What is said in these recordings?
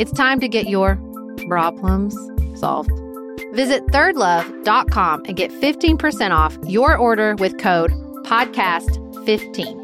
It's time to get your problems solved. Visit thirdlove.com and get 15% off your order with code podcast15.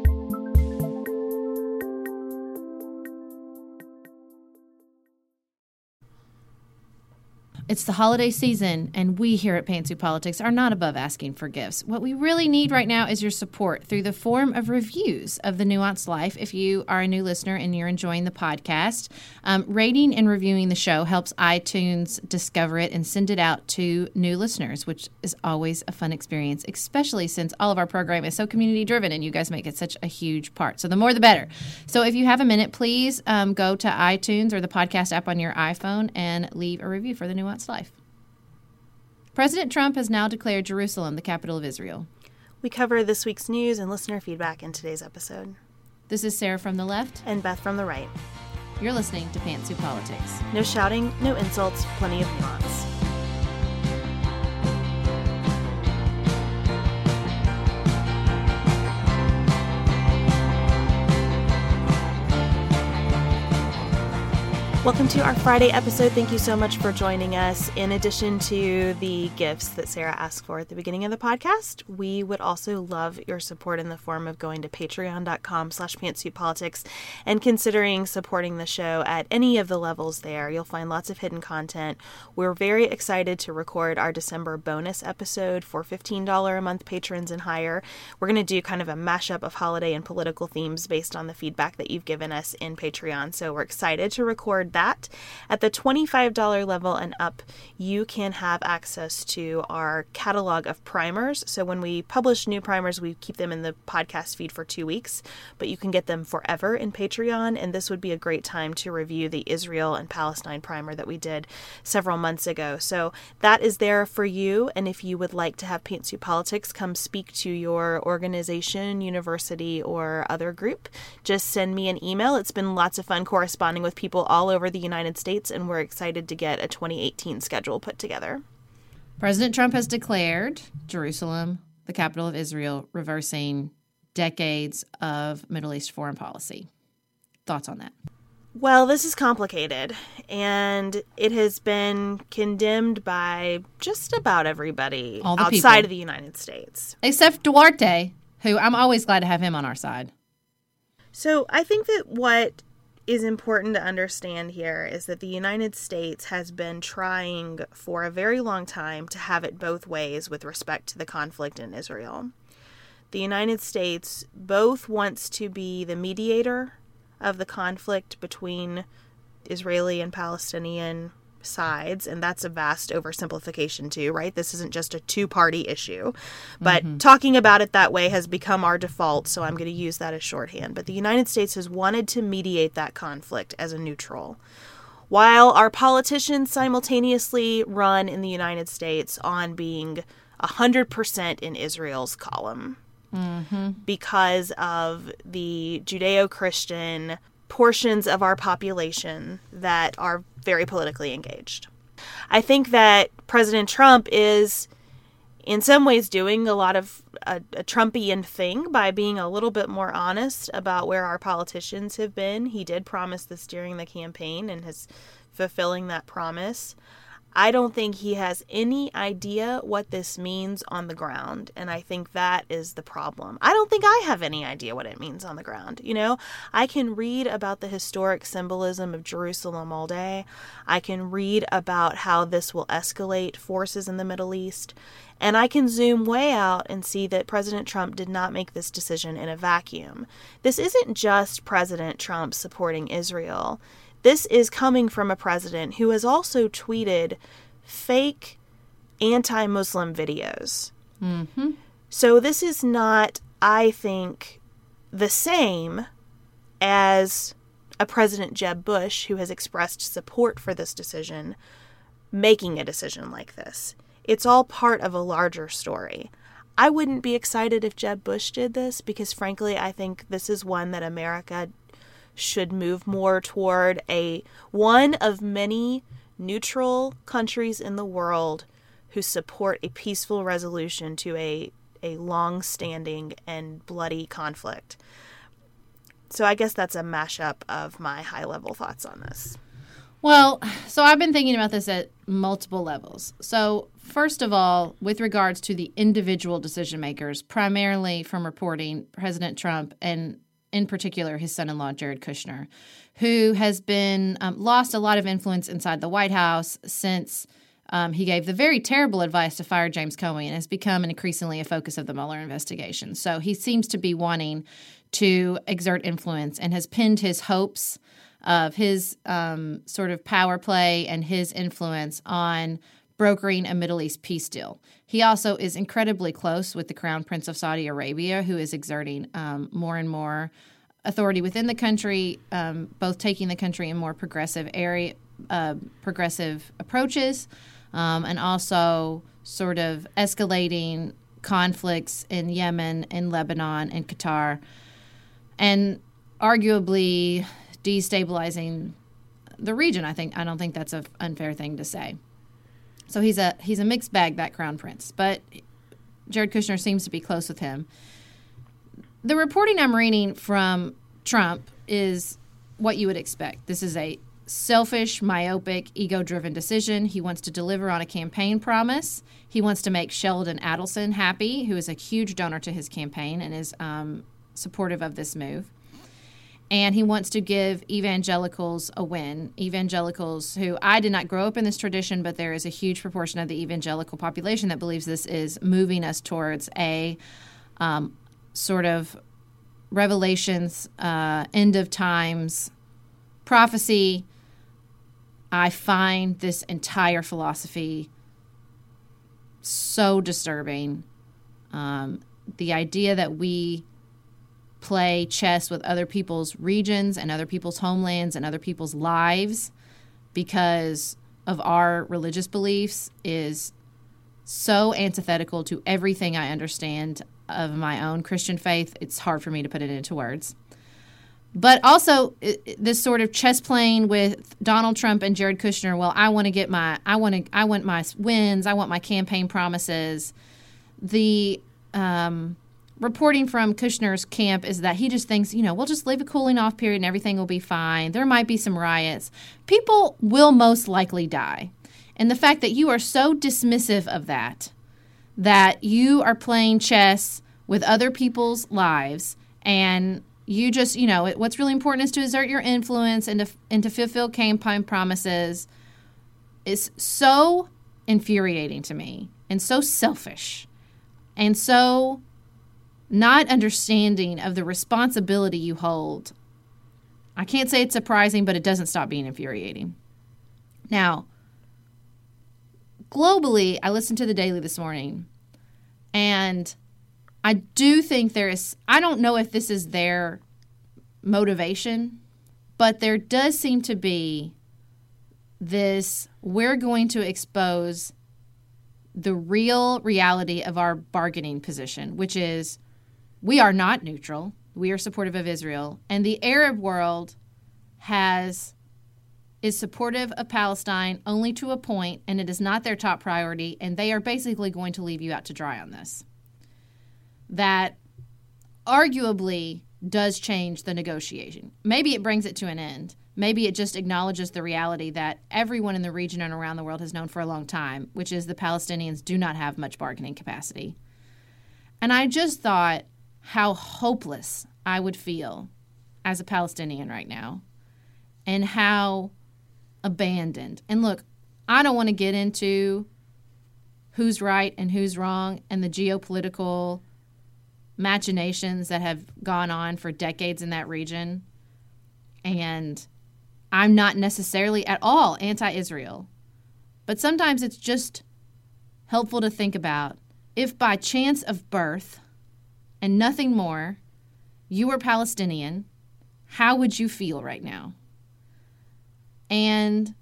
It's the holiday season, and we here at Pantsuit Politics are not above asking for gifts. What we really need right now is your support through the form of reviews of The Nuanced Life. If you are a new listener and you're enjoying the podcast, um, rating and reviewing the show helps iTunes discover it and send it out to new listeners, which is always a fun experience, especially since all of our program is so community driven and you guys make it such a huge part. So the more the better. So if you have a minute, please um, go to iTunes or the podcast app on your iPhone and leave a review for The Nuanced life. President Trump has now declared Jerusalem the capital of Israel. We cover this week's news and listener feedback in today's episode. This is Sarah from the left and Beth from the right. You're listening to Pantsuit Politics. No shouting, no insults, plenty of nuance. Welcome to our Friday episode. Thank you so much for joining us. In addition to the gifts that Sarah asked for at the beginning of the podcast, we would also love your support in the form of going to patreon.com slash pantsuitpolitics and considering supporting the show at any of the levels there. You'll find lots of hidden content. We're very excited to record our December bonus episode for $15 a month patrons and higher. We're going to do kind of a mashup of holiday and political themes based on the feedback that you've given us in Patreon. So we're excited to record that. At the $25 level and up, you can have access to our catalog of primers. So when we publish new primers, we keep them in the podcast feed for two weeks, but you can get them forever in Patreon. And this would be a great time to review the Israel and Palestine primer that we did several months ago. So that is there for you. And if you would like to have Pantsuit Politics come speak to your organization, university, or other group, just send me an email. It's been lots of fun corresponding with people all over over the United States, and we're excited to get a 2018 schedule put together. President Trump has declared Jerusalem the capital of Israel, reversing decades of Middle East foreign policy. Thoughts on that? Well, this is complicated, and it has been condemned by just about everybody outside people. of the United States. Except Duterte, who I'm always glad to have him on our side. So I think that what is important to understand here is that the United States has been trying for a very long time to have it both ways with respect to the conflict in Israel. The United States both wants to be the mediator of the conflict between Israeli and Palestinian sides, and that's a vast oversimplification, too, right? This isn't just a two party issue. But mm-hmm. talking about it that way has become our default, so I'm going to use that as shorthand. But the United States has wanted to mediate that conflict as a neutral. While our politicians simultaneously run in the United States on being 100% in Israel's column mm-hmm. because of the Judeo Christian portions of our population that are very politically engaged. I think that President Trump is, in some ways, doing a lot of a, a Trumpian thing by being a little bit more honest about where our politicians have been. He did promise this during the campaign and is fulfilling that promise. I don't think he has any idea what this means on the ground. And I think that is the problem. I don't think I have any idea what it means on the ground. You know, I can read about the historic symbolism of Jerusalem all day. I can read about how this will escalate forces in the Middle East. And I can zoom way out and see that President Trump did not make this decision in a vacuum. This isn't just President Trump supporting Israel. This is coming from a president who has also tweeted fake anti Muslim videos. Mm-hmm. So this is not, I think, the same as a President Jeb Bush who has expressed support for this decision making a decision like this. It's all part of a larger story. I wouldn't be excited if Jeb Bush did this because, frankly, I think this is one that America should move more toward a one of many neutral countries in the world who support a peaceful resolution to a a long-standing and bloody conflict. So I guess that's a mashup of my high-level thoughts on this. Well, so I've been thinking about this at multiple levels. So, first of all, with regards to the individual decision makers, primarily from reporting President Trump and in particular his son-in-law Jared Kushner, who has been um, lost a lot of influence inside the White House since um, he gave the very terrible advice to fire James Comey and has become increasingly a focus of the Mueller investigation. So he seems to be wanting to exert influence and has pinned his hopes of his um, sort of power play and his influence on brokering a Middle East peace deal. He also is incredibly close with the Crown Prince of Saudi Arabia, who is exerting um, more and more authority within the country, um, both taking the country in more progressive area, uh, progressive approaches, um, and also sort of escalating conflicts in Yemen, in Lebanon, and Qatar, and arguably destabilizing the region. I think I don't think that's an unfair thing to say. So he's a he's a mixed bag that crown prince, but Jared Kushner seems to be close with him. The reporting I'm reading from Trump is what you would expect. This is a selfish, myopic, ego-driven decision. He wants to deliver on a campaign promise. He wants to make Sheldon Adelson happy, who is a huge donor to his campaign and is um, supportive of this move and he wants to give evangelicals a win. Evangelicals who I did not grow up in this tradition, but there is a huge proportion of the evangelical population that believes this is moving us towards a um, sort of revelations, uh, end of times prophecy. I find this entire philosophy so disturbing. Um, the idea that we play chess with other people's regions and other people's homelands and other people's lives because of our religious beliefs is so antithetical to everything I understand of my own Christian faith. It's hard for me to put it into words. But also this sort of chess playing with Donald Trump and Jared Kushner. Well, I want to get my I want to I want my wins. I want my campaign promises. The um, reporting from Kushner's camp is that he just thinks, you know, we'll just leave a cooling off period and everything will be fine. There might be some riots. People will most likely die. And the fact that you are so dismissive of that, that you are playing chess with other people's lives and you just, you know, what's really important is to exert your influence and to, and to fulfill campaign promises is so infuriating to me and so selfish and so not understanding of the responsibility you hold. I can't say it's surprising, but it doesn't stop being infuriating. Now, globally, I listened to the Daily this morning, and I do think there is, I don't know if this is their motivation, but there does seem to be this we're going to expose the real reality of our bargaining position, which is we are not neutral. We are supportive of Israel. And the Arab world has is supportive of Palestine only to a point, and it is not their top priority, and they are basically going to leave you out to dry on this. That arguably does change the negotiation. Maybe it brings it to an end. Maybe it just acknowledges the reality that everyone in the region and around the world has known for a long time, which is the Palestinians do not have much bargaining capacity. And I just thought how hopeless I would feel as a Palestinian right now and how abandoned. And look, I don't want to get into who's right and who's wrong and the geopolitical machinations that have gone on for decades in that region. And I'm not necessarily at all anti Israel. But sometimes it's just helpful to think about if by chance of birth and nothing more, you were Palestinian, how would you feel right now? And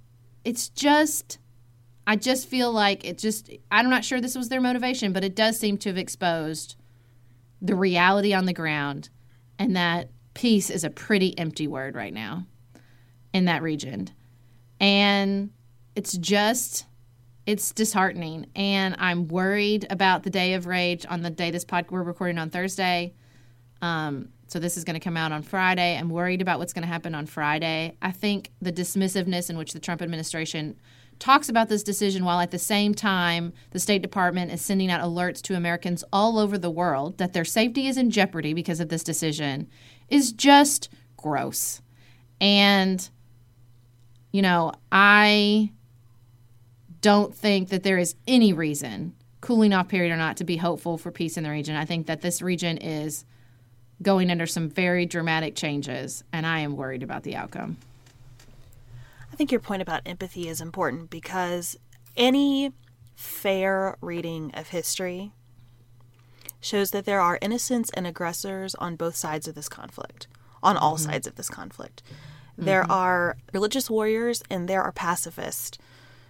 it's just, I just feel like it just, I'm not sure this was their motivation, but it does seem to have exposed the reality on the ground and that peace is a pretty empty word right now in that region. And it's just it's disheartening and i'm worried about the day of rage on the day this podcast we're recording on thursday. Um, so this is going to come out on friday. I'm worried about what's going to happen on friday. I think the dismissiveness in which the trump administration talks about this decision while at the same time the state department is sending out alerts to americans all over the world that their safety is in jeopardy because of this decision is just gross. And you know i don't think that there is any reason, cooling off period or not, to be hopeful for peace in the region. I think that this region is going under some very dramatic changes, and I am worried about the outcome. I think your point about empathy is important because any fair reading of history shows that there are innocents and aggressors on both sides of this conflict, on all mm-hmm. sides of this conflict. Mm-hmm. There are religious warriors and there are pacifists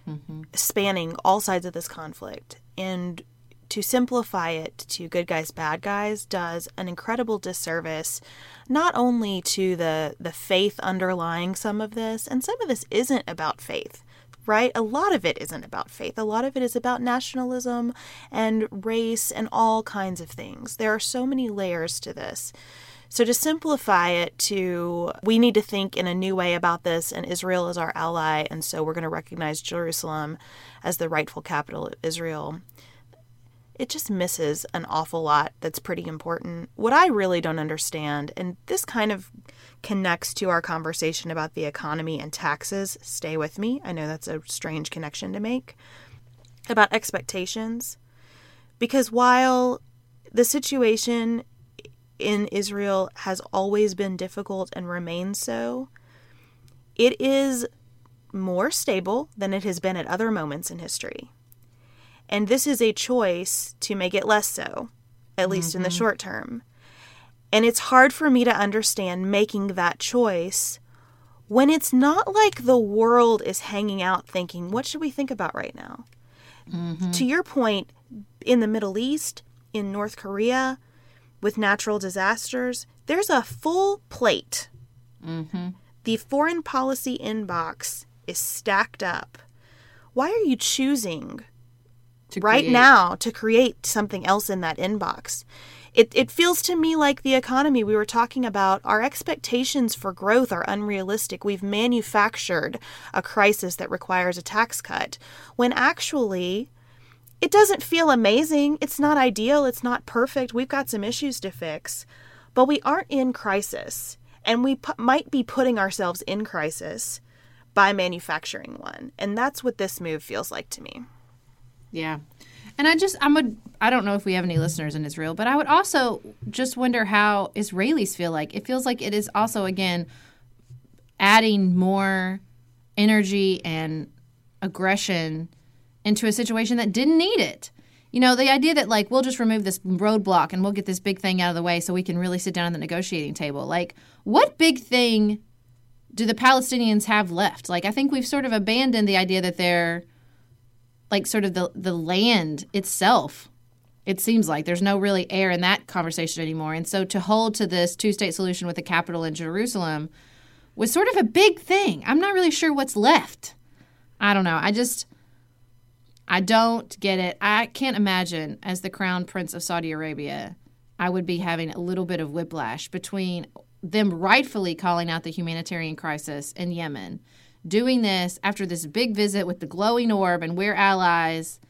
mm-hmm. spanning all sides of this conflict. And to simplify it to good guys, bad guys does an incredible disservice not only to the, the faith underlying some of this, and some of this isn't about faith right? A lot of it isn't about faith. A lot of it is about nationalism and race and all kinds of things. There are so many layers to this. So, to simplify it to we need to think in a new way about this, and Israel is our ally, and so we're going to recognize Jerusalem as the rightful capital of Israel. It just misses an awful lot that's pretty important. What I really don't understand, and this kind of connects to our conversation about the economy and taxes, stay with me. I know that's a strange connection to make, about expectations. Because while the situation in Israel has always been difficult and remains so, it is more stable than it has been at other moments in history. And this is a choice to make it less so, at least mm-hmm. in the mm-hmm. short term. And it's hard for me to understand making that choice when it's not like the world is hanging out thinking, what should we think about right now? Mm-hmm. To your point, in the Middle East, in North Korea, with natural disasters, there's a full plate. Mm-hmm. The foreign policy inbox is stacked up. Why are you choosing right create. now to create something else in that inbox. It, it feels to me like the economy we were talking about, our expectations for growth are unrealistic. We've manufactured a crisis that requires a tax cut when actually it doesn't feel amazing. It's not ideal. It's not perfect. We've got some issues to fix, but we aren't in crisis. And we pu- might be putting ourselves in crisis by manufacturing one. And that's what this move feels like to me. Yeah. And I just, I'm a, I don't know if we have any listeners in Israel, but I would also just wonder how Israelis feel like. It feels like it is also, again, adding more energy and aggression into a situation that didn't need it. You know, the idea that, like, we'll just remove this roadblock and we'll get this big thing out of the way so we can really sit down at the negotiating table. Like, what big thing do the Palestinians have left? Like, I think we've sort of abandoned the idea that they're like sort of the the land itself. It seems like there's no really air in that conversation anymore. And so to hold to this two state solution with a capital in Jerusalem was sort of a big thing. I'm not really sure what's left. I don't know. I just I don't get it. I can't imagine as the crown prince of Saudi Arabia, I would be having a little bit of whiplash between them rightfully calling out the humanitarian crisis in Yemen doing this after this big visit with the glowing orb and we're allies.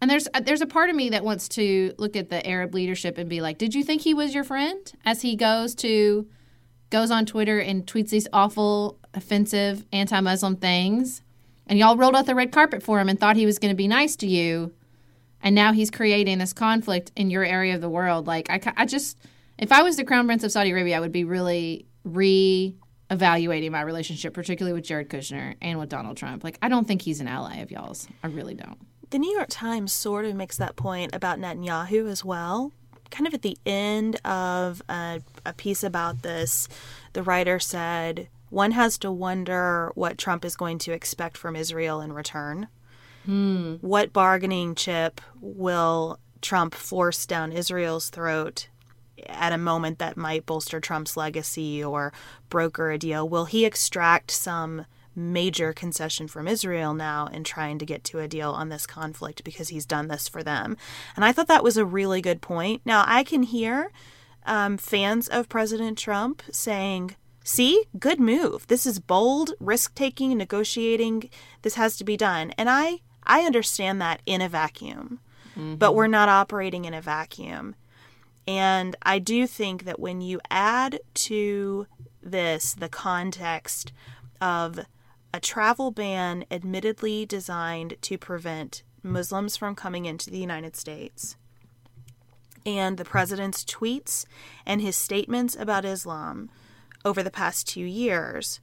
And there's uh, there's a part of me that wants to look at the Arab leadership and be like, "Did you think he was your friend?" As he goes to goes on Twitter and tweets these awful, offensive, anti-Muslim things, and y'all rolled out the red carpet for him and thought he was going to be nice to you, and now he's creating this conflict in your area of the world. Like I, I just, if I was the crown prince of Saudi Arabia, I would be really re evaluating my relationship, particularly with Jared Kushner and with Donald Trump. Like, I don't think he's an ally of y'all's. I really don't. The New York Times sort of makes that point about Netanyahu as well. Kind of at the end of a, a piece about this, the writer said, one has to wonder what Trump is going to expect from Israel in return. Hmm. What bargaining chip will Trump force down Israel's throat at a moment that might bolster Trump's legacy or broker a deal? Will he extract some major concession from Israel now in trying to get to a deal on this conflict because he's done this for them? And I thought that was a really good point. Now, I can hear um, fans of President Trump saying, See, good move. This is bold, risk taking, negotiating. This has to be done. And I, I understand that in a vacuum, mm-hmm. but we're not operating in a vacuum. And I do think that when you add to this the context of a travel ban admittedly designed to prevent Muslims from coming into the United States, and the president's tweets and his statements about Islam over the past two years,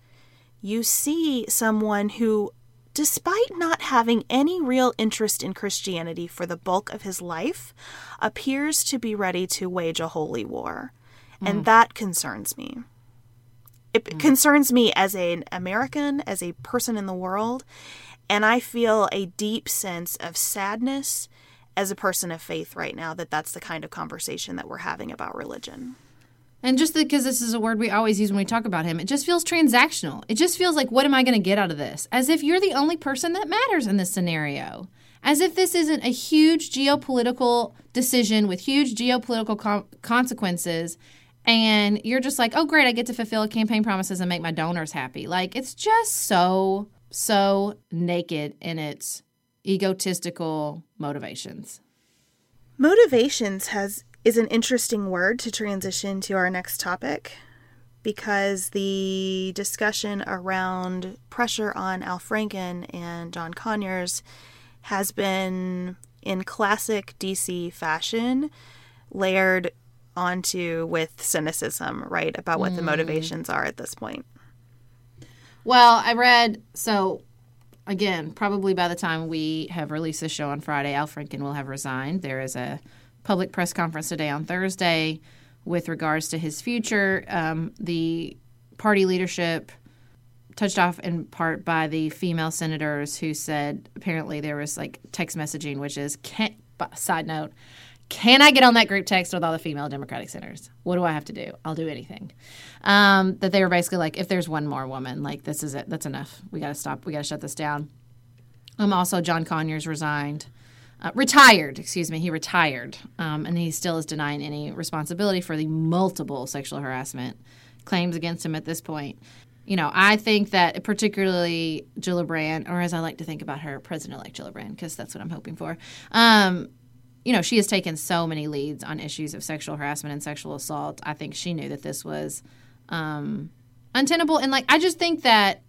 you see someone who despite not having any real interest in Christianity for the bulk of his life, appears to be ready to wage a holy war. Mm. And that concerns me. It mm. concerns me as an American, as a person in the world, and I feel a deep sense of sadness as a person of faith right now that that's the kind of conversation that we're having about religion. And just because this is a word we always use when we talk about him, it just feels transactional. It just feels like, what am I going to get out of this? As if you're the only person that matters in this scenario. As if this isn't a huge geopolitical decision with huge geopolitical com- consequences. And you're just like, oh, great, I get to fulfill campaign promises and make my donors happy. Like, it's just so, so naked in its egotistical motivations. Motivations has is an interesting word to transition to our next topic because the discussion around pressure on Al Franken and John Conyers has been in classic DC fashion layered onto with cynicism, right, about what mm. the motivations are at this point. Well, I read so again, probably by the time we have released this show on Friday, Al Franken will have resigned. There is a public press conference today on Thursday with regards to his future. Um, the party leadership touched off in part by the female senators who said apparently there was like text messaging, which is can't. side note. Can I get on that group text with all the female Democratic senators? What do I have to do? I'll do anything. Um, that they were basically like, if there's one more woman, like this is it. That's enough. We got to stop. We got to shut this down. Um, also, John Conyers resigned uh, retired, excuse me, he retired, um, and he still is denying any responsibility for the multiple sexual harassment claims against him at this point. You know, I think that particularly Gillibrand, or as I like to think about her, President-elect Gillibrand, because that's what I'm hoping for. Um, you know, she has taken so many leads on issues of sexual harassment and sexual assault. I think she knew that this was um, untenable, and like I just think that,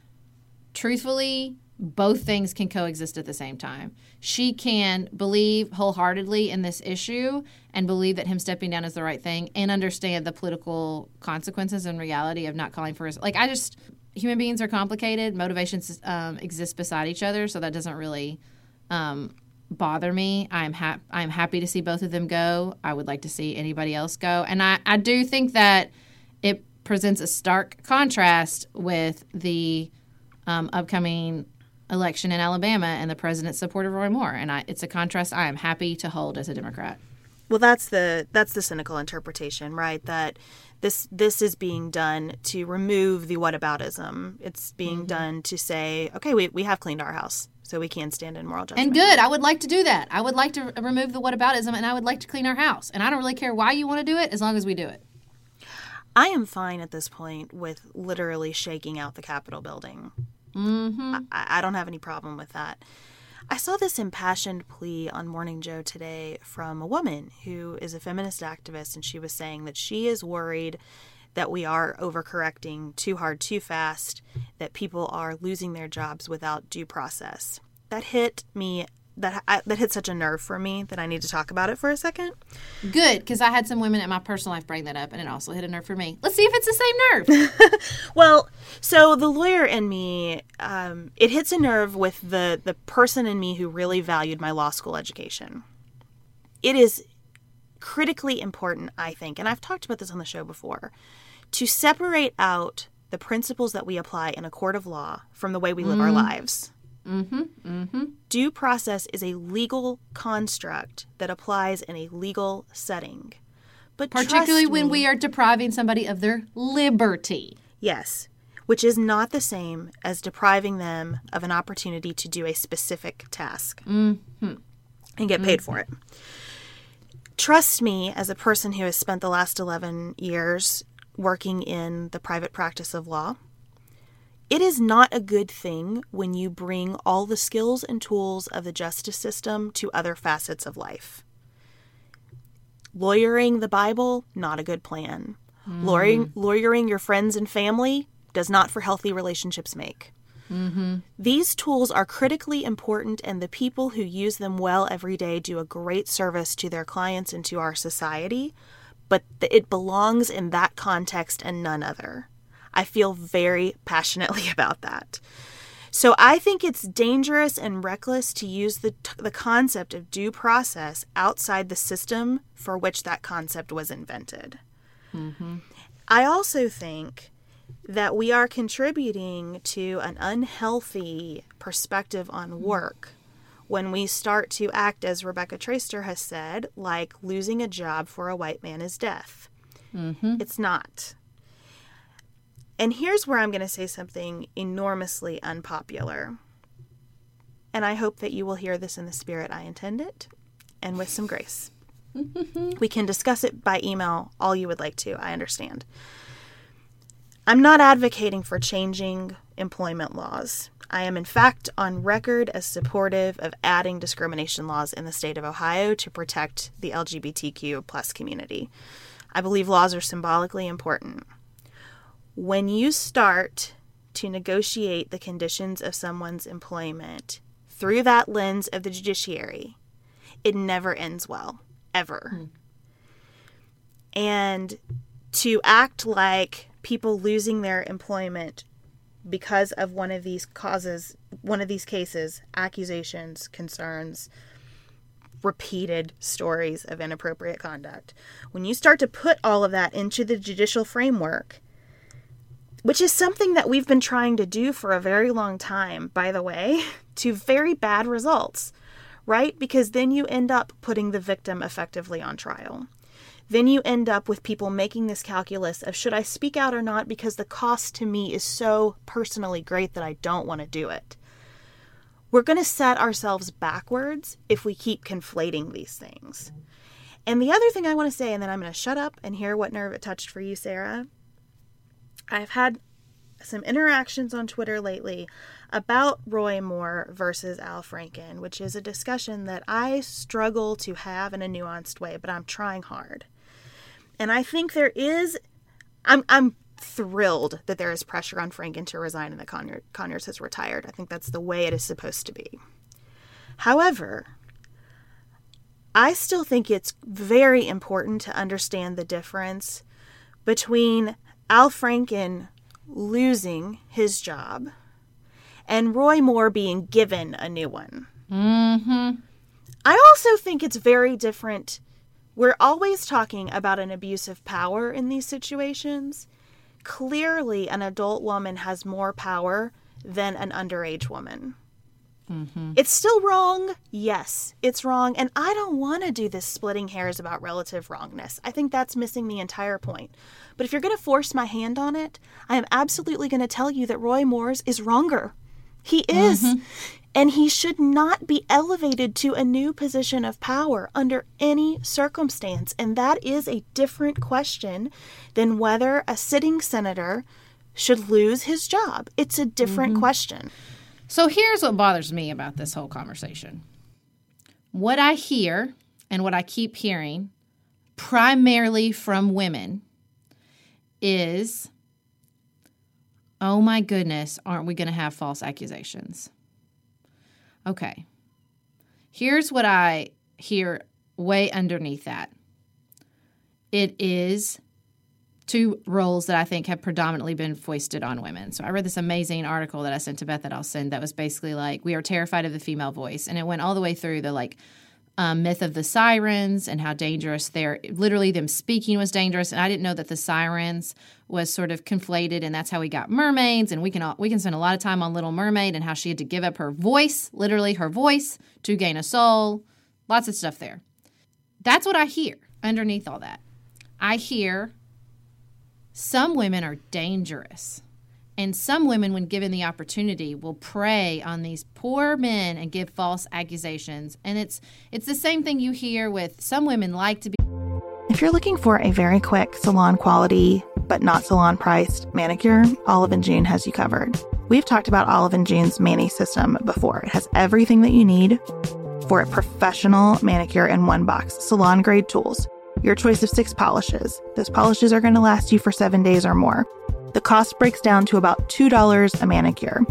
truthfully, both things can coexist at the same time. She can believe wholeheartedly in this issue and believe that him stepping down is the right thing and understand the political consequences and reality of not calling for his. Like, I just, human beings are complicated. Motivations um, exist beside each other, so that doesn't really um, bother me. I'm, ha- I'm happy to see both of them go. I would like to see anybody else go. And I, I do think that it presents a stark contrast with the um, upcoming election in Alabama and the president's support of Roy Moore. And I, it's a contrast I am happy to hold as a Democrat. Well, that's the that's the cynical interpretation, right? That this this is being done to remove the whataboutism. It's being mm-hmm. done to say, okay, we, we have cleaned our house, so we can stand in moral judgment. And good. I would like to do that. I would like to remove the whataboutism, and I would like to clean our house. And I don't really care why you want to do it, as long as we do it. I am fine at this point with literally shaking out the Capitol building. Mm-hmm. I, I don't have any problem with that. I saw this impassioned plea on Morning Joe today from a woman who is a feminist activist, and she was saying that she is worried that we are overcorrecting too hard, too fast, that people are losing their jobs without due process. That hit me that I, that hit such a nerve for me that I need to talk about it for a second. Good, because I had some women in my personal life bring that up, and it also hit a nerve for me. Let's see if it's the same nerve. well, so the lawyer in me, um, it hits a nerve with the the person in me who really valued my law school education. It is critically important, I think, and I've talked about this on the show before, to separate out the principles that we apply in a court of law from the way we live mm. our lives. Mm-hmm, mm-hmm. Due process is a legal construct that applies in a legal setting. But particularly when we are depriving somebody of their liberty. Yes, which is not the same as depriving them of an opportunity to do a specific task mm-hmm. and get paid for it. Trust me, as a person who has spent the last 11 years working in the private practice of law, it is not a good thing when you bring all the skills and tools of the justice system to other facets of life. Lawyering the Bible, not a good plan. Mm. Lawyering, lawyering your friends and family does not for healthy relationships make. Mm-hmm. These tools are critically important, and the people who use them well every day do a great service to their clients and to our society, but it belongs in that context and none other. I feel very passionately about that. So I think it's dangerous and reckless to use the, the concept of due process outside the system for which that concept was invented. Mm-hmm. I also think that we are contributing to an unhealthy perspective on work when we start to act, as Rebecca Traister has said, like losing a job for a white man is death. Mm-hmm. It's not. And here's where I'm going to say something enormously unpopular. And I hope that you will hear this in the spirit I intend it and with some grace. we can discuss it by email all you would like to. I understand. I'm not advocating for changing employment laws. I am, in fact, on record as supportive of adding discrimination laws in the state of Ohio to protect the LGBTQ plus community. I believe laws are symbolically important when you start to negotiate the conditions of someone's employment through that lens of the judiciary, it never ends well, ever. Mm. And to act like people losing their employment because of one of these causes, one of these cases, accusations, concerns, repeated stories of inappropriate conduct, when you start to put all of that into the judicial framework, which is something that we've been trying to do for a very long time, by the way, to very bad results, right? Because then you end up putting the victim effectively on trial. Then you end up with people making this calculus of should I speak out or not because the cost to me is so personally great that I don't want to do it. we're going to set ourselves backwards if we keep conflating these things. And the other thing I want to say, and then I'm going to shut up and hear what nerve it touched for you, Sarah. I've had some interactions on Twitter lately about Roy Moore versus Al Franken, which is a discussion that I struggle to have in a nuanced way, but I'm trying hard. And I think there is, I'm, I'm thrilled that there is pressure on Franken to resign and that Conyers, Conyers has retired. I think that's the way it is supposed to be. However, I still think it's very important to understand the difference between Al Franken losing his job and Roy Moore being given a new one. Mm-hmm. I also think it's very different. We're always talking about an abuse of power in these situations. Clearly, an adult woman has more power than an underage woman. Mm-hmm. It's still wrong. Yes, it's wrong. And I don't want to do this splitting hairs about relative wrongness. I think that's missing the entire point. But if you're going to force my hand on it, I am absolutely going to tell you that Roy Moore's is wronger. He is. Mm-hmm. And he should not be elevated to a new position of power under any circumstance. And that is a different question than whether a sitting senator should lose his job. It's a different Mm-hmm. question. So here's what bothers me about this whole conversation. What I hear and what I keep hearing, primarily from women, is oh my goodness, aren't we going to have false accusations? Okay. Here's what I hear way underneath that it is two roles that I think have predominantly been foisted on women. So I read this amazing article that I sent to Beth that I'll send that was basically like, we are terrified of the female voice. And it went all the way through the like, um, myth of the sirens and how dangerous they're literally them speaking was dangerous. And i didn't know that the sirens was sort of conflated and that's how we got mermaids. And we can all, we can spend a lot of time on little mermaid and how she had to give up her voice literally her voice to gain a soul. Lots of stuff there. That's what i hear underneath all that. I hear some women are dangerous and some women, when given the opportunity, will prey on these poor men and give false accusations. And it's it's the same thing you hear with some women like to be. If you're looking for a very quick salon quality but not salon priced manicure, Olive and June has you covered. We've talked about Olive and June's Mani system before. It has everything that you need for a professional manicure in one box. Salon grade tools, your choice of six polishes. Those polishes are going to last you for seven days or more. The cost breaks down to about $2 a manicure.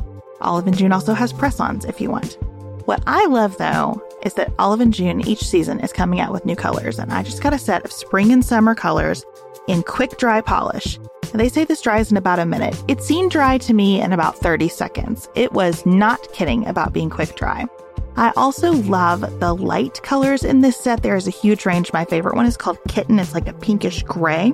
Olive and June also has press ons if you want. What I love though is that Olive and June each season is coming out with new colors, and I just got a set of spring and summer colors in quick dry polish. They say this dries in about a minute. It seemed dry to me in about 30 seconds. It was not kidding about being quick dry. I also love the light colors in this set. There is a huge range. My favorite one is called Kitten. It's like a pinkish gray.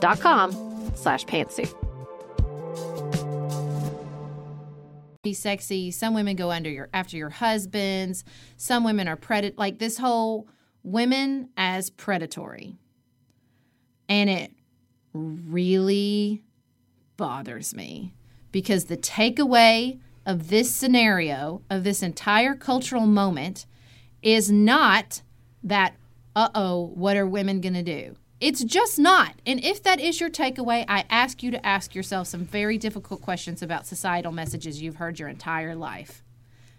com slash pantsuit. be sexy. Some women go under your after your husbands. Some women are predat like this whole women as predatory. And it really bothers me because the takeaway of this scenario, of this entire cultural moment, is not that, uh oh, what are women going to do? It's just not. And if that is your takeaway, I ask you to ask yourself some very difficult questions about societal messages you've heard your entire life.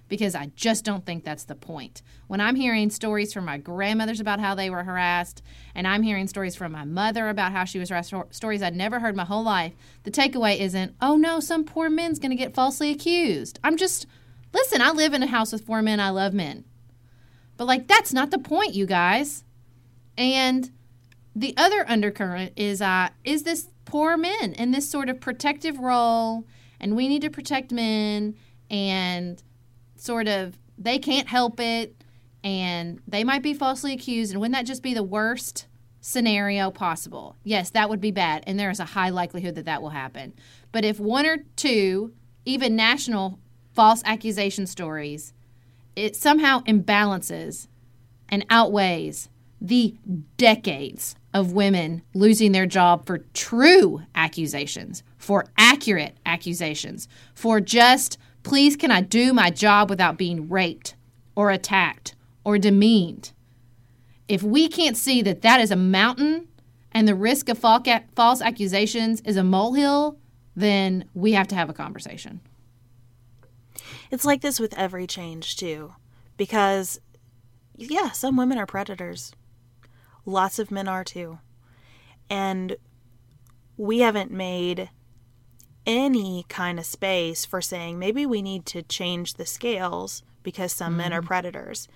Because I just don't think that's the point. When I'm hearing stories from my grandmothers about how they were harassed, and I'm hearing stories from my mother about how she was harassed, stories I'd never heard my whole life, the takeaway isn't, oh no, some poor man's to get falsely accused. I'm just, listen, I live in a house with four men. I love men. But like, that's not the point, you guys. And the other undercurrent is uh, is this poor men in this sort of protective role, and we need to protect men, and sort of they can't help it, and they might be falsely accused, and wouldn't that just be the worst scenario possible? Yes, that would be bad, and there is a high likelihood that that will happen. But if one or two, even national false accusation stories, it somehow imbalances and outweighs the decades of women losing their job for true accusations, for accurate accusations, for just, please, can I do my job without being raped or attacked or demeaned? If we can't see that that is a mountain and the risk of false accusations is a molehill, then we have to have a conversation. It's like this with every change, too, because, yeah, some women are predators. Lots of men are too. And we haven't made any kind of space for saying maybe we need to change the scales because some mm men are mm-hmm. predators.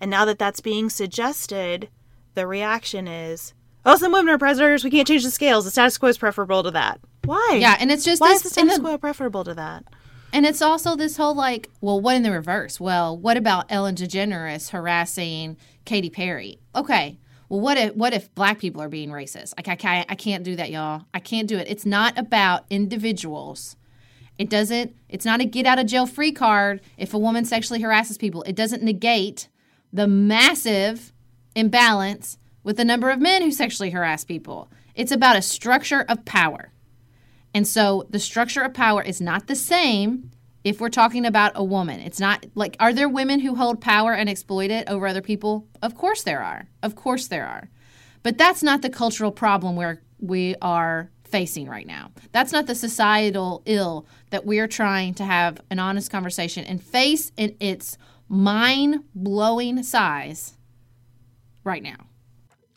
And now that that's being suggested, the reaction is, oh, some women are predators. We can't change the scales. The status quo is preferable to that. Why? Yeah, and it's just why this, is the status quo preferable to that? And it's also this whole like, well, what in the reverse? Well, what about Ellen DeGeneres harassing Katy Perry? Okay, well, what if what if black people are being racist? Like I can't, I can't do that, y'all. I can't do it. It's not about individuals. It doesn't. It's not a get out of jail free card if a woman sexually harasses people. It doesn't negate the massive imbalance with the number of men who sexually harass people. It's about a structure of power. And so the structure of power is not the same if we're talking about a woman, it's not like, are there women who hold power and exploit it over other people? Of course there are. Of course there are. But that's not the cultural problem where we are facing right now. That's not the societal ill that we are trying to have an honest conversation and face in its mind blowing size right now.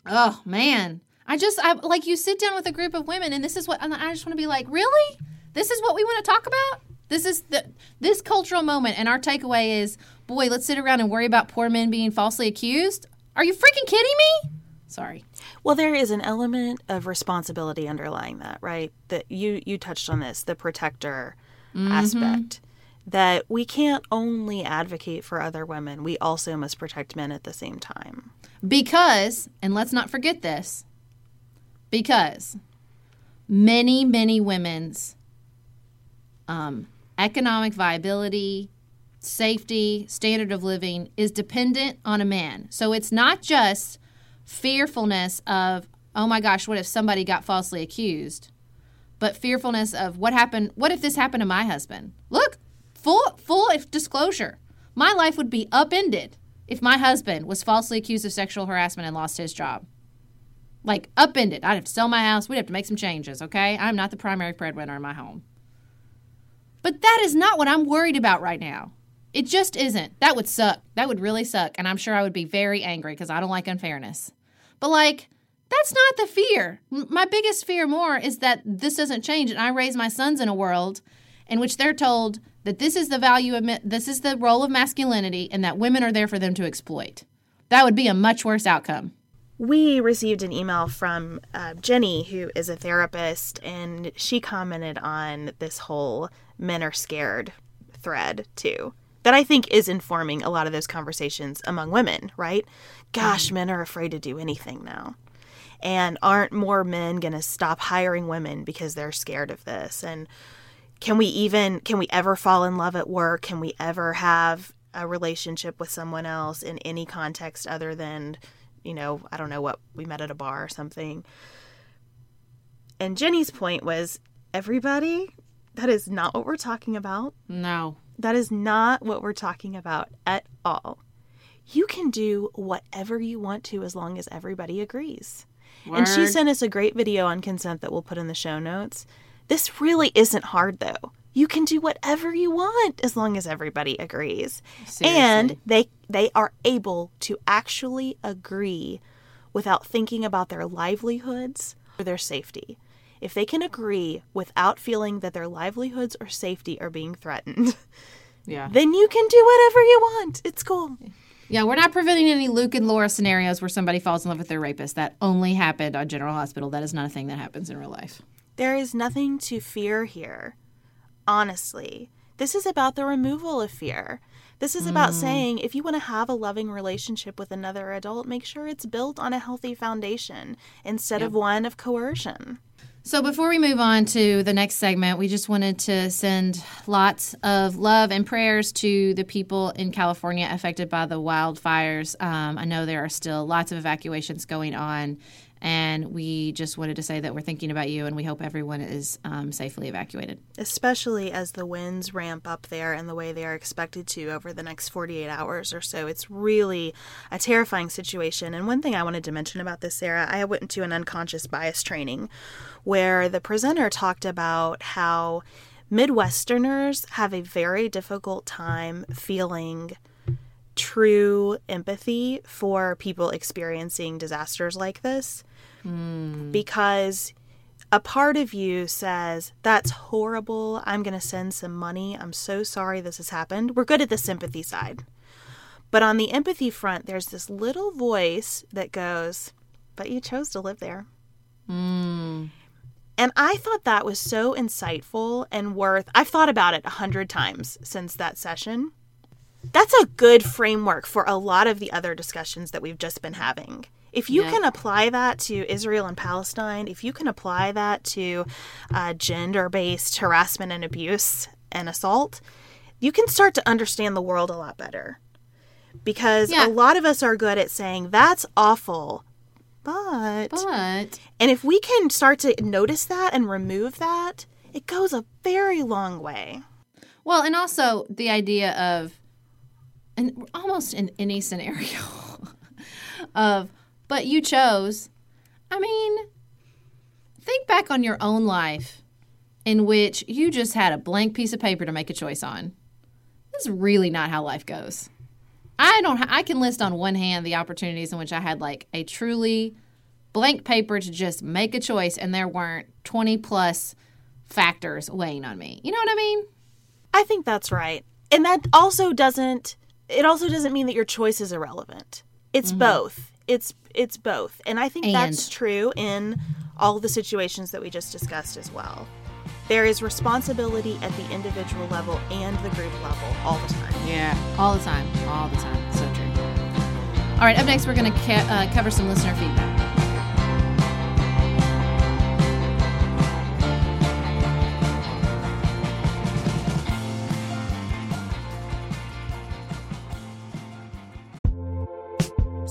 Oh, man. I just, I like you sit down with a group of women and this is what, I just want to be like, really? This is what we want to talk about? This is the this cultural moment, and our takeaway is, boy, let's sit around and worry about poor men being falsely accused. Are you freaking kidding me? Sorry. Well, there is an element of responsibility underlying that, right? That you you touched on this, the protector mm-hmm. aspect. That we can't only advocate for other women, we also must protect men at the same time. Because, and let's not forget this, because many, many women's um, economic viability, safety, standard of living is dependent on a man. So it's not just fearfulness of, oh my gosh, what if somebody got falsely accused? but fearfulness of what happened. What if this happened to my husband? Look, full full disclosure, my life would be upended if my husband was falsely accused of sexual harassment and lost his job. Like upended. I'd have to sell my house. We'd have to make some changes. Okay, I'm not the primary breadwinner in my home. But that is not what I'm worried about right now. It just isn't. That would suck. That would really suck. And I'm sure I would be very angry because I don't like unfairness. But like, that's not the fear. My biggest fear more is that this doesn't change and I raise my sons in a world in which they're told that this is the value of this is the role of masculinity and that women are there for them to exploit. That would be a much worse outcome. We received an email from uh, Jenny, who is a therapist, and she commented on this whole men are scared thread too that I think is informing a lot of those conversations among women, right? Gosh, mm men are afraid to do anything now. And aren't more men going to stop hiring women because they're scared of this? And can we even can we ever fall in love at work? Can we ever have a relationship with someone else in any context other than, you know, I don't know what we met at a bar or something. And Jenny's point was everybody that is not what we're talking about. No. That is not what we're talking about at all. You can do whatever you want to as long as everybody agrees. Word. And she sent us a great video on consent that we'll put in the show notes. This really isn't hard though. You can do whatever you want as long as everybody agrees. Seriously. And they they are able to actually agree without thinking about their livelihoods or their safety if they can agree without feeling that their livelihoods or safety are being threatened, yeah. then you can do whatever you want. It's cool. Yeah, we're not preventing any Luke and Laura scenarios where somebody falls in love with their rapist. That only happened on General Hospital. That is not a thing that happens in real life. There is nothing to fear here. Honestly, this is about the removal of fear. This is about mm. saying if you want to have a loving relationship with another adult, make sure it's built on a healthy foundation instead yep. of one of coercion. So, before we move on to the next segment, we just wanted to send lots of love and prayers to the people in California affected by the wildfires. Um, I know there are still lots of evacuations going on, and we just wanted to say that we're thinking about you and we hope everyone is um, safely evacuated. Especially as the winds ramp up there and the way they are expected to over the next 48 hours or so. It's really a terrifying situation. And one thing I wanted to mention about this, Sarah, I went to an unconscious bias training where the presenter talked about how Midwesterners have a very difficult time feeling true empathy for people experiencing disasters like this mm. because a part of you says, That's horrible. I'm going to send some money. I'm so sorry this has happened. We're good at the sympathy side. But on the empathy front, there's this little voice that goes, But you chose to live there. Mm. And I thought that was so insightful and worth, I've thought about it a hundred times since that session. That's a good framework for a lot of the other discussions that we've just been having. If you can apply that to Israel and Palestine, if you can apply that to uh, gender based harassment and abuse and assault, you can start to understand the world a lot better. Because yeah. a lot of us are good at saying, that's awful, but. But. And if we can start to notice that and remove that, it goes a very long way. Well, and also the idea of, and almost in any scenario, of but you chose. I mean, think back on your own life in which you just had a blank piece of paper to make a choice on. This is really not how life goes. I don't. I can list on one hand the opportunities in which I had like a truly blank paper to just make a choice, and there weren't twenty plus factors weighing on me. You know what I mean? I think that's right, and that also doesn't. It also doesn't mean that your choice is irrelevant. It's mm-hmm. both it's it's both. And I think and. that's true in all the situations that we just discussed as well. There is responsibility at the individual level and the group level all the time. Yeah, all the time. All the time. So true. All right, up next, we're going to ca- uh, cover some listener feedback.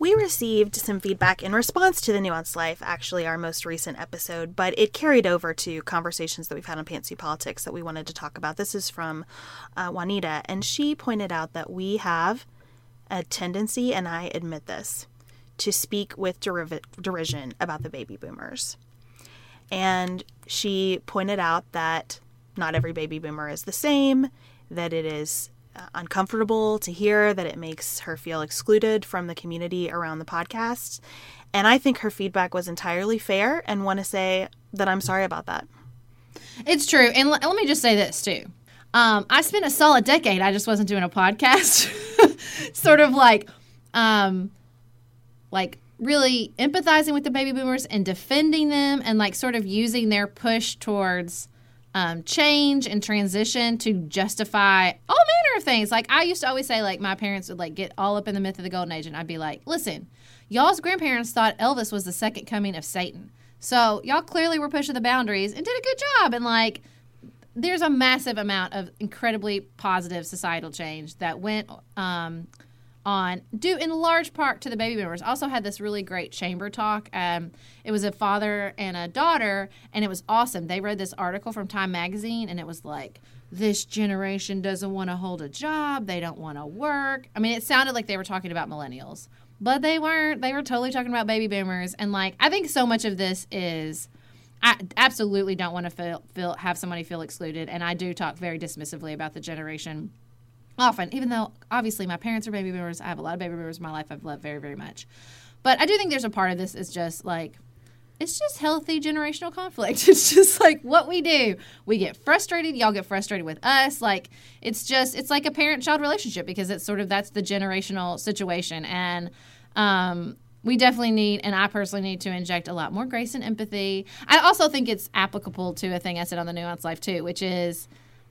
We received some feedback in response to the Nuanced Life, actually, our most recent episode, but it carried over to conversations that we've had on Pantsuit Politics that we wanted to talk about. This is from uh, Juanita, and she pointed out that we have a tendency, and I admit this, to speak with deriv- derision about the baby boomers. And she pointed out that not every baby boomer is the same, that it is uncomfortable to hear, that it makes her feel excluded from the community around the podcast. And I think her feedback was entirely fair and want to say that I'm sorry about that. It's true. And l- let me just say this too. Um, I spent a solid decade, I just wasn't doing a podcast. sort of like, um, like really empathizing with the baby boomers and defending them and like sort of using their push towards um, change and transition to justify all manner of things. Like I used to always say, like my parents would like get all up in the myth of the golden age, and I'd be like, "Listen, y'all's grandparents thought Elvis was the second coming of Satan, so y'all clearly were pushing the boundaries and did a good job." And like, there's a massive amount of incredibly positive societal change that went um, on due in large part to the baby boomers. Also had this really great chamber talk. Um, it was a father and a daughter, and it was awesome. They read this article from Time Magazine, and it was like, this generation doesn't want to hold a job. They don't want to work. I mean, it sounded like they were talking about millennials, but they weren't. They were totally talking about baby boomers. And like, I think so much of this is I absolutely don't want to feel, feel have somebody feel excluded, and I do talk very dismissively about the generation often, even though obviously my parents are baby boomers. I have a lot of baby boomers in my life I've loved very, very much. But I do think there's a part of this is just like it's just healthy generational conflict. It's just like what we do. We get frustrated, y'all get frustrated with us. Like it's just it's like a parent child relationship because it's sort of that's the generational situation and um we definitely need, and I personally need to inject a lot more grace and empathy. I also think it's applicable to a thing I said on the Nuance Life too, which is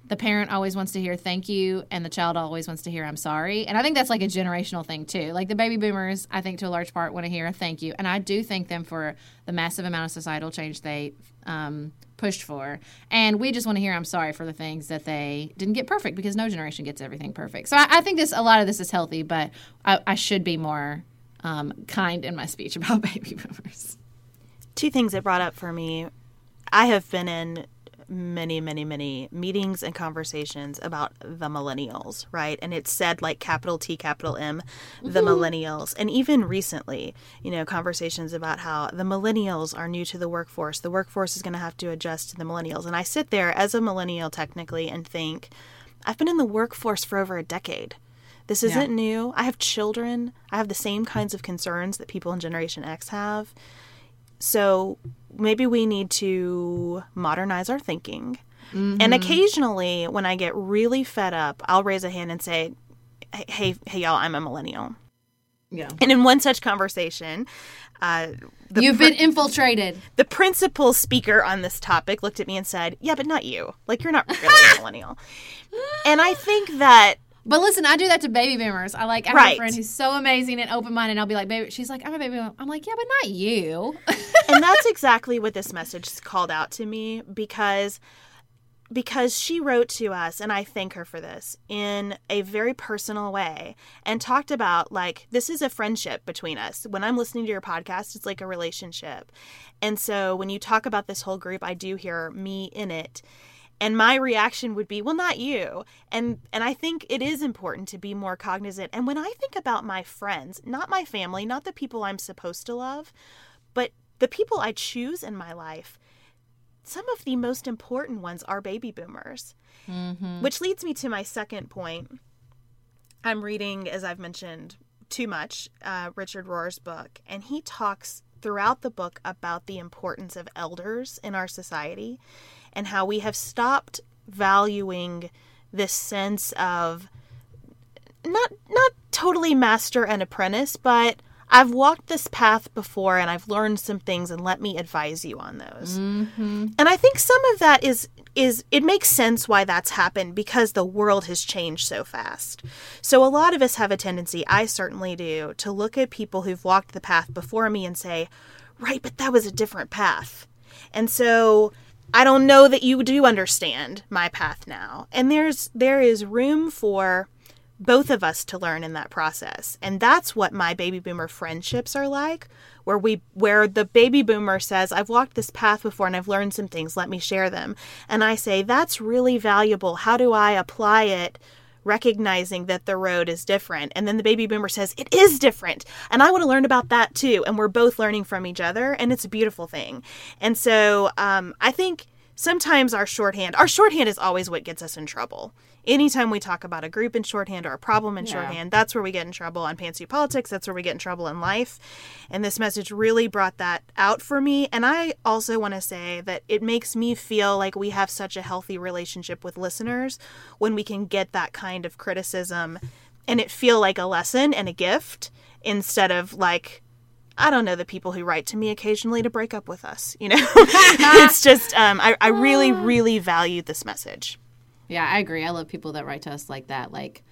the parent always wants to hear thank you and the child always wants to hear I'm sorry. And I think that's like a generational thing too. Like the baby boomers, I think to a large part want to hear a thank you. And I do thank them for the massive amount of societal change they um, pushed for. And we just want to hear I'm sorry for the things that they didn't get perfect because no generation gets everything perfect. So I, I think this a lot of this is healthy, but I, I should be more um, kind in my speech about baby boomers. Two things it brought up for me. I have been in many, many, many meetings and conversations about the millennials, right? And it's said like capital T, capital M, the mm-hmm. millennials. And even recently, you know, conversations about how the millennials are new to the workforce. The workforce is going to have to adjust to the millennials. And I sit there as a millennial technically and think, I've been in the workforce for over a decade. This isn't yeah. new. I have children. I have the same kinds of concerns that people in Generation X have. So maybe we need to modernize our thinking. Mm-hmm. And occasionally, when I get really fed up, I'll raise a hand and say, "Hey, hey, y'all, I'm a millennial." Yeah. And in one such conversation, uh, you've pr- been infiltrated. The principal speaker on this topic looked at me and said, "Yeah, but not you. Like you're not really a millennial." And I think that but listen, I do that to baby boomers. I like I have right. a friend who's so amazing and open minded. I'll be like, baby, she's like, I'm a baby boomer. I'm like, yeah, but not you. and that's exactly what this message called out to me because because she wrote to us and I thank her for this in a very personal way and talked about like this is a friendship between us. When I'm listening to your podcast, it's like a relationship. And so when you talk about this whole group, I do hear me in it and my reaction would be well not you. And and i think it is important to be more cognizant. And when i think about my friends not my family not the people i'm supposed to love but the people i choose in my life some of the most important ones are baby boomers. Mm-hmm. which leads me to my second point. I'm reading as i've mentioned too much uh, richard rohr's book and he talks throughout the book about the importance of elders in our society and how we have stopped valuing this sense of not not totally master and apprentice, but I've walked this path before and I've learned some things and let me advise you on those. Mm-hmm. And I think some of that is is it makes sense why that's happened because the world has changed so fast. So a lot of us have a tendency, I certainly do, to look at people who've walked the path before me and say, "Right, but that was a different path." And so I don't know that you do understand my path now. And there's there is room for both of us to learn in that process. And that's what my baby boomer friendships are like, where we where the baby boomer says, "I've walked this path before and I've learned some things, let me share them." And I say, "That's really valuable. How do I apply it?" Recognizing that the road is different. And then the baby boomer says, It is different. And I want to learn about that too. And we're both learning from each other. And it's a beautiful thing. And so um, I think sometimes our shorthand, our shorthand is always what gets us in trouble anytime we talk about a group in shorthand or a problem in yeah. shorthand, that's where we get in trouble on Pantsuit Politics. That's where we get in trouble in life. And this message really brought that out for me. And I also want to say that it makes me feel like we have such a healthy relationship with listeners when we can get that kind of criticism and it feel like a lesson and a gift instead of like, I don't know the people who write to me occasionally to break up with us. You know, it's just um, I, I really, really value this message. Yeah, I agree. I love people that write to us like that. Like,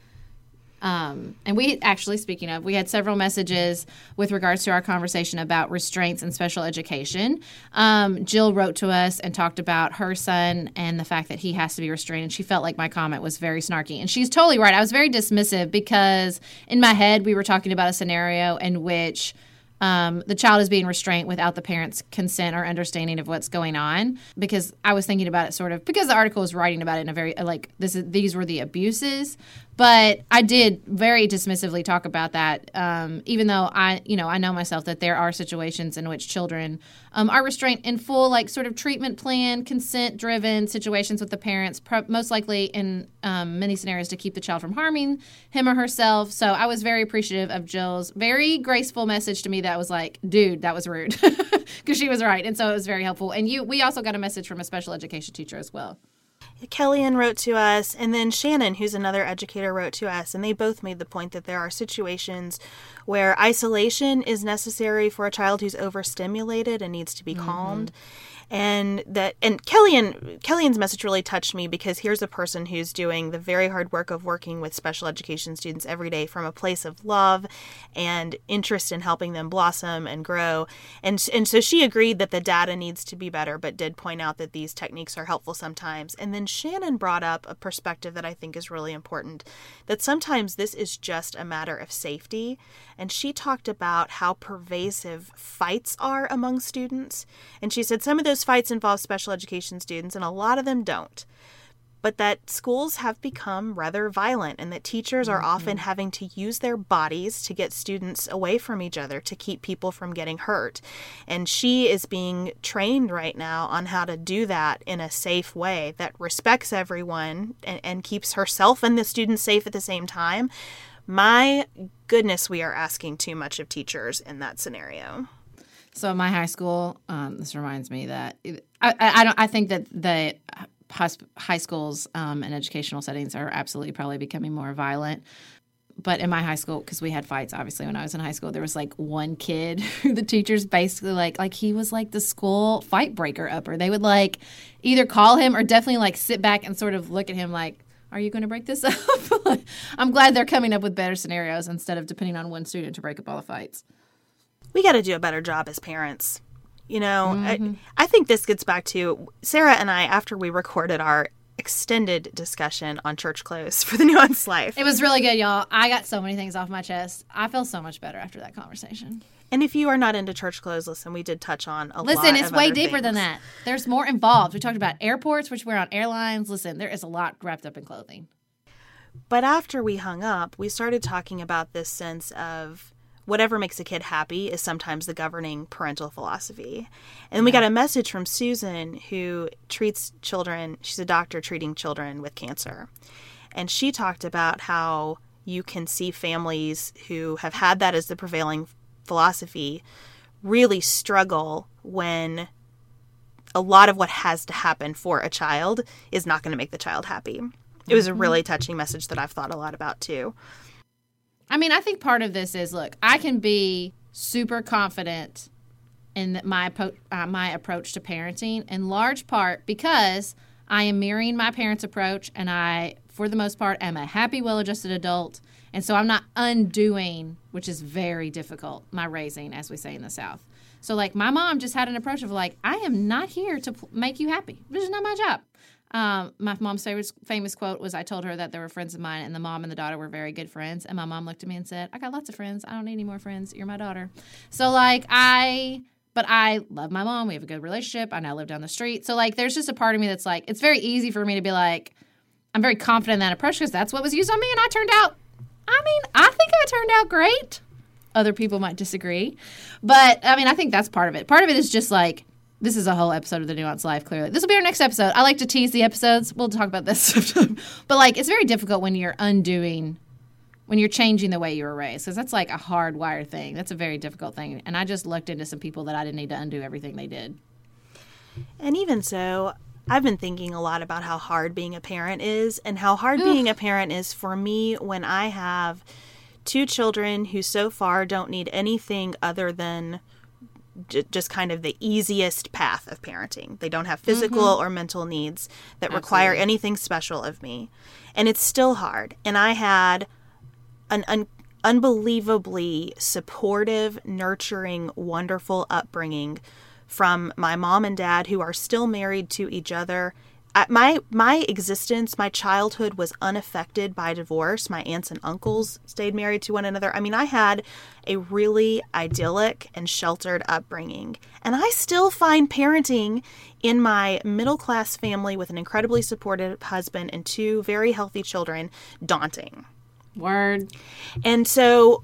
um, and we actually, speaking of, we had several messages with regards to our conversation about restraints and special education. Um, Jill wrote to us and talked about her son and the fact that he has to be restrained. And she felt like my comment was very snarky. And she's totally right. I was very dismissive because in my head, we were talking about a scenario in which um, the child is being restrained without the parent's consent or understanding of what's going on. Because I was thinking about it sort of because the article was writing about it in a very like this is these were the abuses, But I did very dismissively talk about that, um, even though I, you know, I know myself that there are situations in which children um, are restrained in full, like sort of treatment plan, consent driven situations with the parents, most likely in um, many scenarios to keep the child from harming him or herself. So I was very appreciative of Jill's very graceful message to me that was like, dude, that was rude. Because she was right. And so it was very helpful. And you, we also got a message from a special education teacher as well. Kellyanne wrote to us, and then Shannon, who's another educator, wrote to us, and they both made the point that there are situations where isolation is necessary for a child who's overstimulated and needs to be mm-hmm. calmed and that and Kellyanne Kellyanne's message really touched me because here's a person who's doing the very hard work of working with special education students every day from a place of love and interest in helping them blossom and grow. And and so she agreed that the data needs to be better but did point out that these techniques are helpful sometimes. And then Shannon brought up a perspective that I think is really important that sometimes this is just a matter of safety and she talked about how pervasive fights are among students and she said some of those fights involve special education students, and a lot of them don't. But that schools have become rather violent, and that teachers are mm-hmm. often having to use their bodies to get students away from each other to keep people from getting hurt. And she is being trained right now on how to do that in a safe way that respects everyone and, and keeps herself and the students safe at the same time. My goodness, we are asking too much of teachers in that scenario. So in my high school, um, this reminds me that I, I, don't. I think that the high schools um, and educational settings are absolutely probably becoming more violent. But in my high school, because we had fights, obviously when I was in high school, there was like one kid who the teachers basically like like he was like the school fight breaker upper. They would like either call him or definitely like sit back and sort of look at him like are you going to break this up? I'm glad they're coming up with better scenarios instead of depending on one student to break up all the fights we got to do a better job as parents. You know, mm-hmm. I, I think this gets back to Sarah and I after we recorded our extended discussion on church clothes for the nuanced life. It was really good, y'all. I got so many things off my chest. I feel so much better after that conversation. And if you are not into church clothes, listen, we did touch on a listen, lot. Listen, it's way deeper things. than that. There's more involved. We talked about airports, which we're on airlines. Listen, there is a lot wrapped up in clothing. But after we hung up, we started talking about this sense of whatever makes a kid happy is sometimes the governing parental philosophy. And yeah. we got a message from Susan who treats children, she's a doctor treating children with cancer. And she talked about how you can see families who have had that as the prevailing philosophy really struggle when a lot of what has to happen for a child is not going to make the child happy. It was a mm-hmm. really touching message that I've thought a lot about too. I mean, I think part of this is look, I can be super confident in my uh, my approach to parenting in large part because I am mirroring my parents' approach and I for the most part am a happy well-adjusted adult and so I'm not undoing, which is very difficult, my raising as we say in the south. So like my mom just had an approach of like I am not here to make you happy. This is not my job. Um, my mom's favorite, famous quote was I told her that there were friends of mine, and the mom and the daughter were very good friends. And my mom looked at me and said, I got lots of friends. I don't need any more friends. You're my daughter. So, like, I, but I love my mom. We have a good relationship. I now live down the street. So, like, there's just a part of me that's like, it's very easy for me to be like, I'm very confident in that approach because that's what was used on me. And I turned out, I mean, I think I turned out great. Other people might disagree. But I mean, I think that's part of it. Part of it is just like, this is a whole episode of the Nuance Life, clearly. This will be our next episode. I like to tease the episodes. We'll talk about this. but like it's very difficult when you're undoing when you're changing the way you were raised because that's like a hardwired thing. That's a very difficult thing. And I just looked into some people that I didn't need to undo everything they did. And even so, I've been thinking a lot about how hard being a parent is and how hard Ugh. being a parent is for me when I have two children who so far don't need anything other than j- just kind of the easiest path of parenting. They don't have physical mm-hmm. or mental needs that Absolutely. require anything special of me. And it's still hard. And I had an un- unbelievably supportive, nurturing, wonderful upbringing from my mom and dad who are still married to each other I, my my existence, my childhood was unaffected by divorce. My aunts and uncles stayed married to one another. I mean, I had a really idyllic and sheltered upbringing, and I still find parenting in my middle class family with an incredibly supportive husband and two very healthy children daunting. Word. And so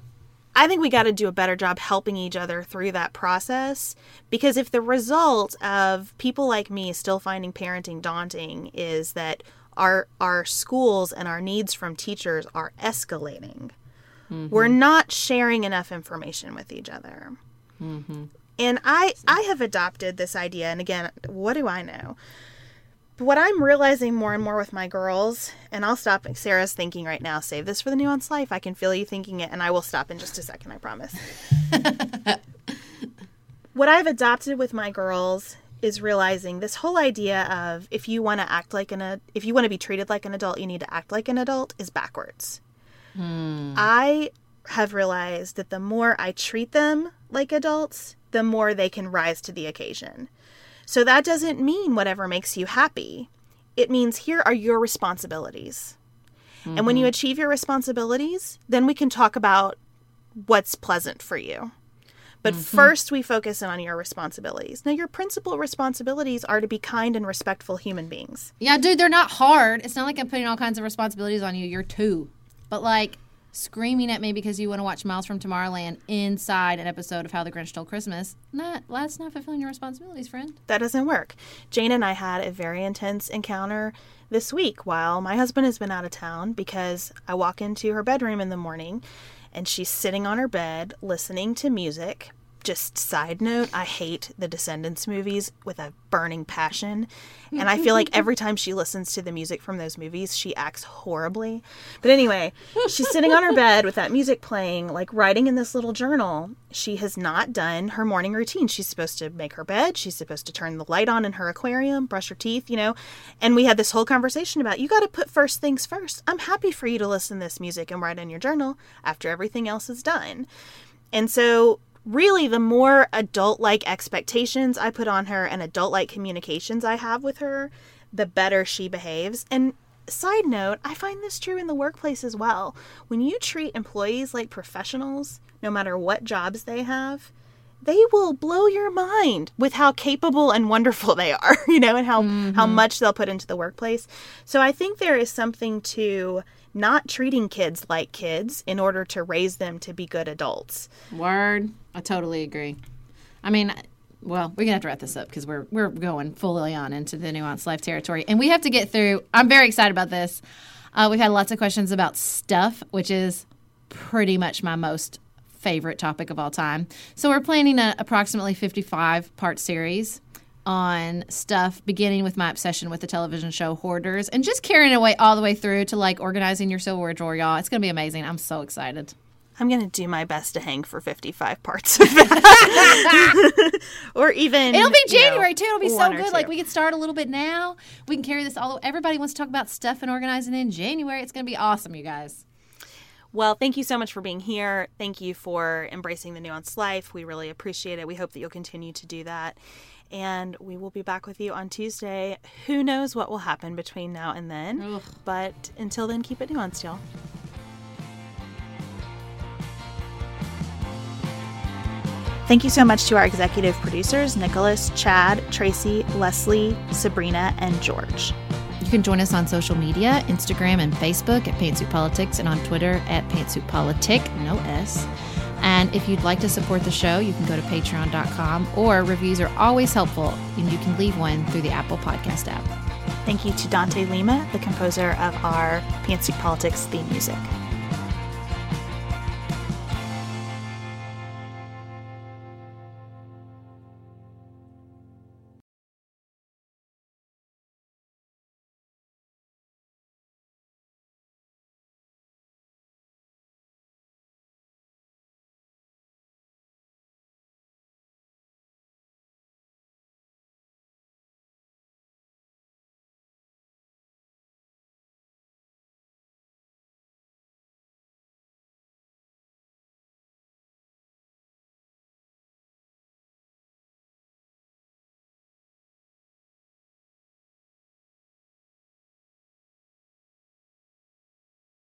I think we got to do a better job helping each other through that process because if the result of people like me still finding parenting daunting is that our our schools and our needs from teachers are escalating, mm-hmm. we're not sharing enough information with each other. Mm-hmm. And I I have adopted this idea and again, what do I know? But what I'm realizing more and more with my girls, and I'll stop. Sarah's thinking right now, save this for the nuanced life. I can feel you thinking it, and I will stop in just a second, I promise. what I've adopted with my girls is realizing this whole idea of if you want to act like an if you want to be treated like an adult, you need to act like an adult is backwards. Hmm. I have realized that the more I treat them like adults, the more they can rise to the occasion. So that doesn't mean whatever makes you happy. It means here are your responsibilities. And when you mm-hmm. achieve your responsibilities, then we can talk about what's pleasant for you. But mm-hmm. first, we focus in on your responsibilities. Now, your principal responsibilities are to be kind and respectful human beings. Yeah, dude, they're not hard. It's not like I'm putting all kinds of responsibilities on you. You're two. But like screaming at me because you want to watch Miles from Tomorrowland inside an episode of How the Grinch Stole Christmas, not that's not fulfilling your responsibilities, friend. That doesn't work. Jane and I had a very intense encounter this week while my husband has been out of town because I walk into her bedroom in the morning and she's sitting on her bed listening to music. Just side note, I hate the Descendants movies with a burning passion. And I feel like every time she listens to the music from those movies, she acts horribly. But anyway, she's sitting on her bed with that music playing, like writing in this little journal. She has not done her morning routine. She's supposed to make her bed, she's supposed to turn the light on in her aquarium, brush her teeth, you know. And we had this whole conversation about you got to put first things first. I'm happy for you to listen to this music and write in your journal after everything else is done. And so, really, the more adult like expectations I put on her and adult like communications I have with her, the better she behaves. And side note, I find this true in the workplace as well. When you treat employees like professionals, no matter what jobs they have, they will blow your mind with how capable and wonderful they are, you know, and how how mm-hmm. much they'll put into the workplace. So I think there is something to not treating kids like kids in order to raise them to be good adults. Word. I totally agree. I mean, well, we're gonna have to wrap this up because we're we're going fully on into the nuanced life territory, and we have to get through. I'm very excited about this. Uh, we've had lots of questions about stuff, which is pretty much my most favorite topic of all time. So we're planning an approximately 55 part series on stuff, beginning with my obsession with the television show Hoarders, and just carrying it away all the way through to like organizing your silverware drawer, y'all. It's gonna be amazing. I'm so excited. I'm going to do my best to hang for 55 parts of that. or even It'll be you know, January too. It'll be so good. Like we can start a little bit now. We can carry this all. Over everybody wants to talk about stuff and organizing in January. It's going to be awesome, you guys. Well, thank you so much for being here. Thank you for embracing the nuanced life. We really appreciate it. We hope that you'll continue to do that. And we will be back with you on Tuesday. Who knows what will happen between now and then? Ugh. But until then, keep it nuanced, y'all. Thank you so much to our executive producers, Nicholas, Chad, Tracy, Leslie, Sabrina, and George. You can join us on social media, Instagram and Facebook at Pantsuit Politics, and on Twitter at Pantsuit Politic, no S. And if you'd like to support the show, you can go to patreon.com or reviews are always helpful, and you can leave one through the Apple Podcast app. Thank you to Dante Lima, the composer of our Pantsuit Politics theme music.